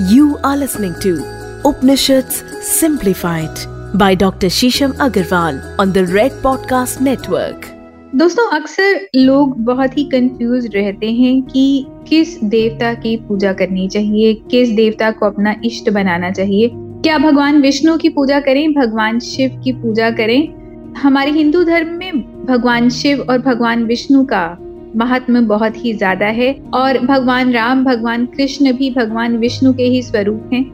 You are listening to Upanishads Simplified by Dr. Shisham Agarwal on the Red Podcast Network. दोस्तों, अक्सर लोग बहुत ही confuse रहते हैं कि किस देवता की पूजा करनी चाहिए, किस देवता को अपना इष्ट बनाना चाहिए क्या भगवान विष्णु की पूजा करें, भगवान शिव की पूजा करें हमारे हिंदू धर्म में भगवान शिव और भगवान विष्णु का महात्मा बहुत ही ज़्यादा है और भगवान राम, भगवान कृष्ण भी भगवान विष्णु के ही स्वरूप हैं।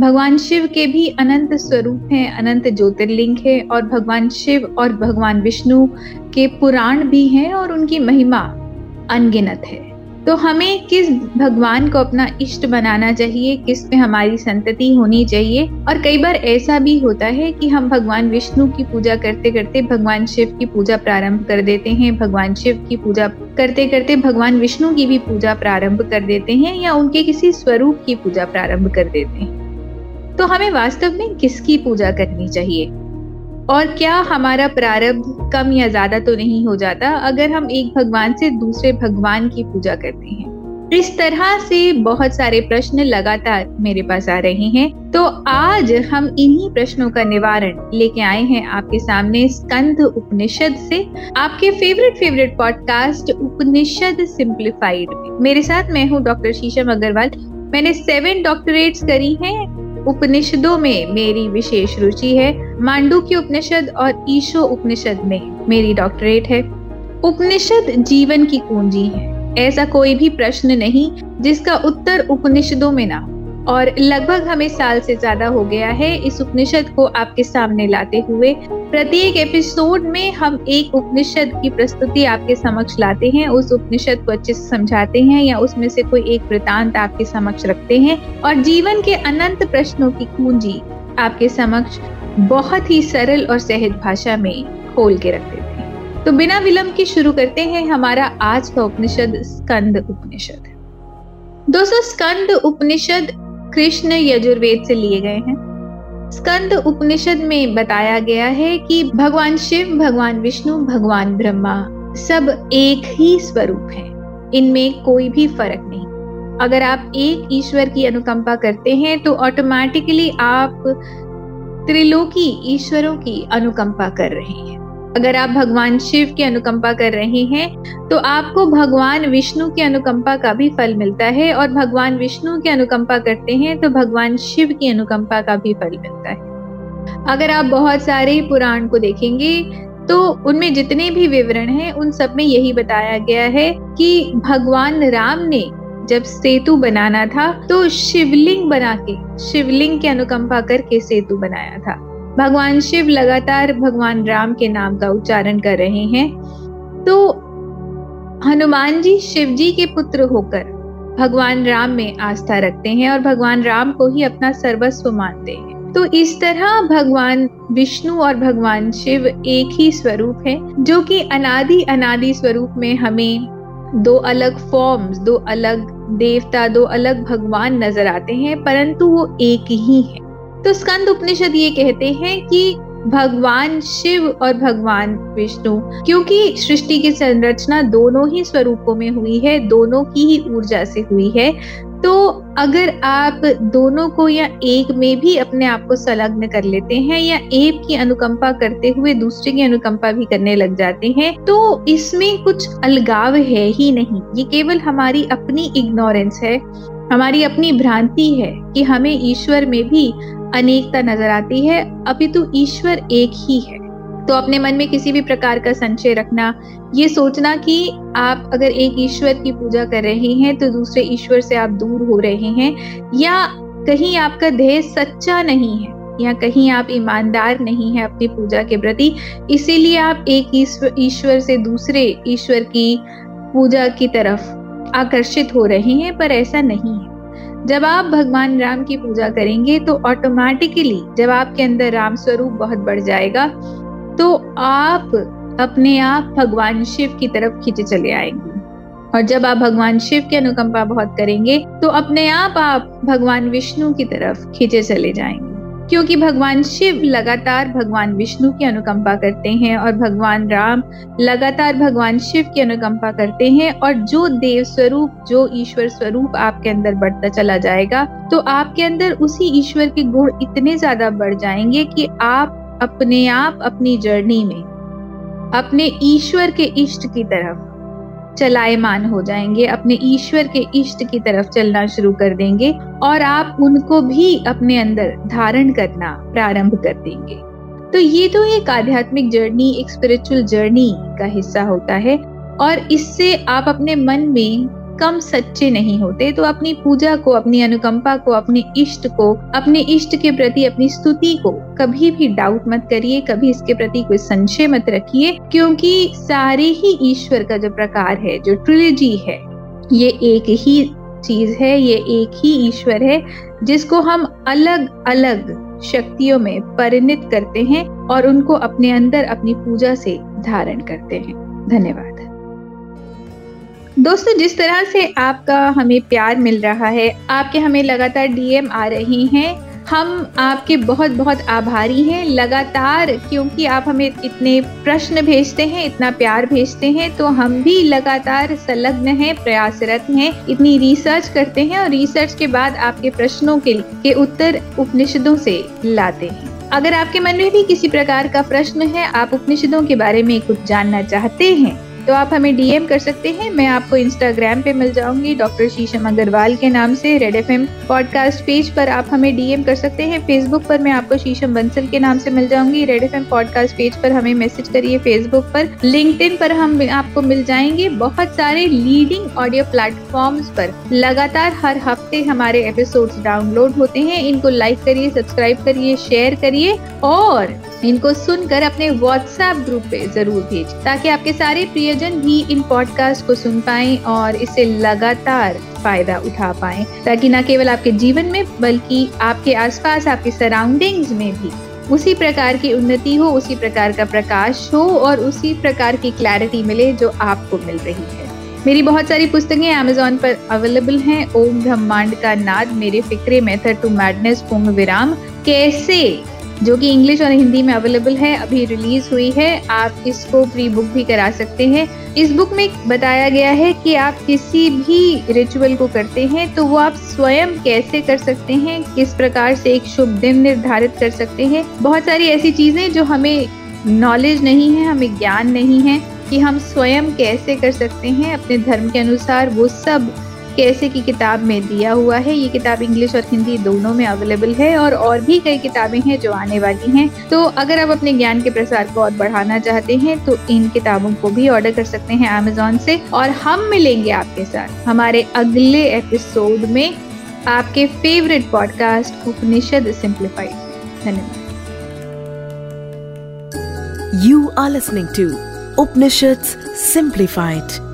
भगवान शिव के भी अनंत स्वरूप हैं, अनंत ज्योतिर्लिंग है और भगवान शिव और भगवान विष्णु के पुराण भी हैं और उनकी महिमा अनगिनत है। तो हमें किस भगवान को अपना इष्ट बनाना चाहिए, किस पे हमारी संतति होनी चाहिए? और कई बार ऐसा भी होता है कि हम भगवान विष्णु की पूजा करते करते भगवान शिव की पूजा प्रारंभ कर देते हैं, भगवान शिव की पूजा करते करते भगवान विष्णु की भी पूजा प्रारंभ कर देते हैं या उनके किसी स्वरूप की पूजा प्रारंभ कर देते हैं। तो हमें वास्तव में किसकी पूजा करनी चाहिए? और क्या हमारा प्रारब्ध कम या ज़्यादा तो नहीं हो जाता अगर हम एक भगवान से दूसरे भगवान की पूजा करते हैं? इस तरह से बहुत सारे प्रश्न लगातार मेरे पास आ रहे हैं। तो आज हम इन्हीं प्रश्नों का निवारण लेके आए हैं आपके सामने स्कंद उपनिषद से। आपके favourite favourite podcast Upanishad simplified मेरे साथ मैं हूँ डॉक्टर शीशम अग्रवाल। मैंने सेवन डॉक्टरेट्स करी हैं। उपनिषदों में मेरी विशेष रुचि है। मांडू की उपनिषद और ईशो उपनिषद में मेरी डॉक्टरेट है। उपनिषद जीवन की कुंजी है। ऐसा कोई भी प्रश्न नहीं जिसका उत्तर उपनिषदों में ना और लगभग हमें साल से ज़्यादा हो गया है इस उपनिषद को आपके सामने लाते हुए। प्रत्येक एपिसोड में हम एक उपनिषद की प्रस्तुति आपके समक्ष लाते हैं, उस उपनिषद को अच्छे से समझाते हैं या उसमें से कोई एक वृतांत आपके समक्ष रखते हैं। और जीवन के अनंत प्रश्नों की कुंजी आपके समक्ष बहुत ही सरल और सहज भाषा में खोल के रख देते हैं। तो बिना विलंब के शुरू करते हैं हमारा आज का उपनिषद, स्कंद उपनिषद। दोस्तों, स्कंद उपनिषद कृष्ण यजुर्वेद से लिए गए हैं। स्कंद उपनिषद में बताया गया है कि भगवान शिव, भगवान विष्णु, भगवान ब्रह्मा सब एक ही स्वरूप है। इनमें कोई भी फ़र्क नहीं। अगर आप एक ईश्वर की अनुकंपा करते हैं तो ऑटोमेटिकली आप त्रिलोकी ईश्वरों की अनुकंपा कर रहे हैं। अगर आप भगवान शिव की अनुकंपा कर रहे हैं तो आपको भगवान विष्णु की अनुकंपा का भी फल मिलता है और भगवान विष्णु की अनुकंपा करते हैं तो भगवान शिव की अनुकंपा का भी फल मिलता है। अगर आप बहुत सारे पुराण को देखेंगे तो उनमें जितने भी विवरण हैं, उन सब में यही बताया गया है कि भगवान राम ने जब सेतु बनाना था तो शिवलिंग बना के, शिवलिंग की अनुकंपा करके सेतु बनाया था। भगवान शिव लगातार भगवान राम के नाम का उच्चारण कर रहे हैं। तो हनुमान जी शिव जी के पुत्र होकर भगवान राम में आस्था रखते हैं और भगवान राम को ही अपना सर्वस्व मानते हैं। तो इस तरह भगवान विष्णु और भगवान शिव एक ही स्वरूप है, जो कि अनादि अनादि स्वरूप में हमें दो अलग फॉर्म्स दो अलग देवता, दो अलग भगवान नज़र आते हैं, परंतु वो एक ही है। तो स्कंद उपनिषद ये कहते हैं कि भगवान शिव और भगवान विष्णु, क्योंकि सृष्टि की संरचना दोनों ही स्वरूपों में हुई है, दोनों की ही ऊर्जा से हुई है। तो अगर आप दोनों को या एक में भी अपने आप को संलग्न कर लेते हैं या एक की अनुकंपा करते हुए दूसरे की अनुकंपा भी करने लग जाते हैं तो इसमें कुछ अलगाव है ही नहीं। ये केवल हमारी अपनी इग्नोरेंस है, हमारी अपनी भ्रांति है कि हमें ईश्वर में भी अनेकता नज़र आती है अपितु ईश्वर एक ही है। तो अपने मन में किसी भी प्रकार का संशय रखना, ये सोचना कि आप अगर एक ईश्वर की पूजा कर रहे हैं तो दूसरे ईश्वर से आप दूर हो रहे हैं, या कहीं आपका ध्येय सच्चा नहीं है, या कहीं आप ईमानदार नहीं है अपनी पूजा के प्रति, इसीलिए आप एक ईश्वर से दूसरे ईश्वर की पूजा की तरफ़ आकर्षित हो रहे हैं, पर ऐसा नहीं है। जब आप भगवान राम की पूजा करेंगे तो ऑटोमेटिकली जब आपके अंदर राम स्वरूप बहुत बढ़ जाएगा तो आप अपने आप भगवान शिव की तरफ़ खींचे चले आएँगे। और जब आप भगवान शिव की अनुकंपा बहुत करेंगे तो अपने आप आप भगवान विष्णु की तरफ़ खींचे चले जाएँगे। क्योंकि भगवान शिव लगातार भगवान विष्णु की अनुकंपा करते हैं और भगवान राम लगातार भगवान शिव की अनुकंपा करते हैं और जो देव स्वरूप, जो ईश्वर स्वरूप आपके अंदर बढ़ता चला जाएगा तो आपके अंदर उसी ईश्वर के गुण इतने ज़्यादा बढ़ जाएँगे कि आप अपने आप अपनी जर्नी में, अपने ईश्वर के इष्ट की तरफ़ चलायमान हो जाएँगे, अपने ईश्वर के इष्ट की तरफ़ चलना शुरू कर देंगे और आप उनको भी अपने अंदर धारण करना प्रारंभ कर देंगे। तो ये तो एक आध्यात्मिक जर्नी एक स्पिरिचुअल जर्नी का हिस्सा होता है और इससे आप अपने मन में कम सच्चे नहीं होते तो अपनी पूजा को, अपनी अनुकंपा को, अपने इष्ट को, अपने इष्ट के प्रति अपनी स्तुति को कभी भी डाउट मत करिए, कभी इसके प्रति कोई संशय मत रखिए, क्योंकि सारे ही ईश्वर का जो प्रकार है, जो ट्रिलॉजी है, ये एक ही चीज़ है, ये एक ही ईश्वर है, जिसको हम अलग अलग शक्तियों में परिणित करते हैं और उनको अपने अंदर अपनी पूजा से धारण करते हैं। धन्यवाद। दोस्तों जिस तरह से आपका हमें प्यार मिल रहा है आपके हमें लगातार डीएम आ रहे हैं हम आपके बहुत बहुत आभारी हैं लगातार क्योंकि आप हमें इतने प्रश्न भेजते हैं इतना प्यार भेजते हैं तो हम भी लगातार संलग्न हैं प्रयासरत हैं इतनी रिसर्च करते हैं और रिसर्च के बाद आपके प्रश्नों के, के उत्तर उपनिषदों से लाते हैं। अगर आपके मन में भी किसी प्रकार का प्रश्न है आप उपनिषदों के बारे में कुछ जानना चाहते हैं तो आप हमें डीएम कर सकते हैं। मैं आपको इंस्टाग्राम पे मिल जाऊँगी डॉक्टर शीशम अग्रवाल के नाम से रेड एफएम पॉडकास्ट पेज पर आप हमें डीएम कर सकते हैं। फेसबुक पर मैं आपको शीशम बंसल के नाम से मिल जाऊँगी। रेड एफएम पॉडकास्ट पेज पर हमें मैसेज करिए फेसबुक पर। लिंक पर हम आपको मिल जाएँगे बहुत सारे लीडिंग ऑडियो प्लेटफॉर्म्स पर। लगातार हर हफ़्ते हमारे एपिसोड्स डाउनलोड होते हैं। इनको लाइक करिए सब्सक्राइब करिए शेयर करिए और इनको सुनकर अपने व्हाट्सएप ग्रुप पे ज़रूर भेज ताकि आपके सारे प्रियजन भी इन पॉडकास्ट को सुन पाए और इससे लगातार फ़ायदा उठा पाए, ताकि न केवल आपके जीवन में, बल्कि आपके आसपास, आपके सराउंडिंग्स में भी उसी प्रकार की उन्नति हो, उसी प्रकार का प्रकाश हो और उसी प्रकार की क्लैरिटी मिले जो आपको मिल रही है। मेरी बहुत सारी पुस्तकें अमेजोन पर अवेलेबल हैं। ओम ब्रह्मांड का नाद मेरे फिक्रे मेथड टू मैडनेस पूर्ण विराम। कैसे जो कि इंग्लिश और हिंदी में अवेलेबल है, अभी रिलीज़ हुई है। आप इसको प्री बुक भी करा सकते हैं। इस बुक में बताया गया है कि आप किसी भी रिचुअल को करते हैं तो वो आप स्वयं कैसे कर सकते हैं, किस प्रकार से एक शुभ दिन निर्धारित कर सकते हैं। बहुत सारी ऐसी चीज़ें जो हमें नॉलेज नहीं है, हमें ज्ञान नहीं है कि हम स्वयं कैसे कर सकते हैं, अपने धर्म के अनुसार वो सब कैसे की किताब में दिया हुआ है? ये किताब इंग्लिश और हिंदी दोनों में अवेलेबल है और और भी कई किताबें हैं जो आने वाली हैं। तो अगर आप अपने ज्ञान के प्रसार को और बढ़ाना चाहते हैं तो इन किताबों को भी ऑर्डर कर सकते हैं अमेजोन से और हम मिलेंगे आपके साथ। हमारे अगले एपिसोड में आपके फेवरेट पॉडकास्ट उपनिषद सिंप्लीफाइड धन्यवाद। You are listening to Upanishads Simplified.